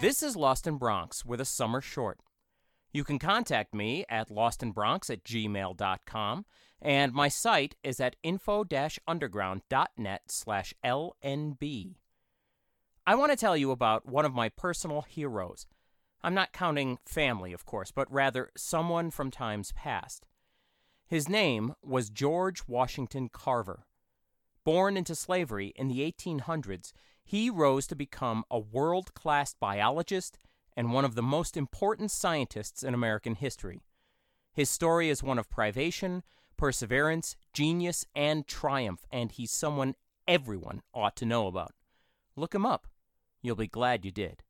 This is Lostnbronx with a summer short. You can contact me at lostnbronx at gmail.com, and my site is at info-underground.net slash lnb. I want to tell you about one of my personal heroes. I'm not counting family, of course, but rather someone from times past. His name was George Washington Carver. Born into slavery in the 1800s, he rose to become a world class biologist and one of the most important scientists in American history. His story is one of privation, perseverance, genius, and triumph, and he's someone everyone ought to know about. Look him up. You'll be glad you did.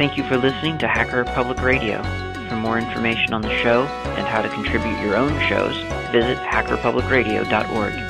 Thank you for listening to Hacker Public Radio. For more information on the show and how to contribute your own shows, visit hackerpublicradio.org.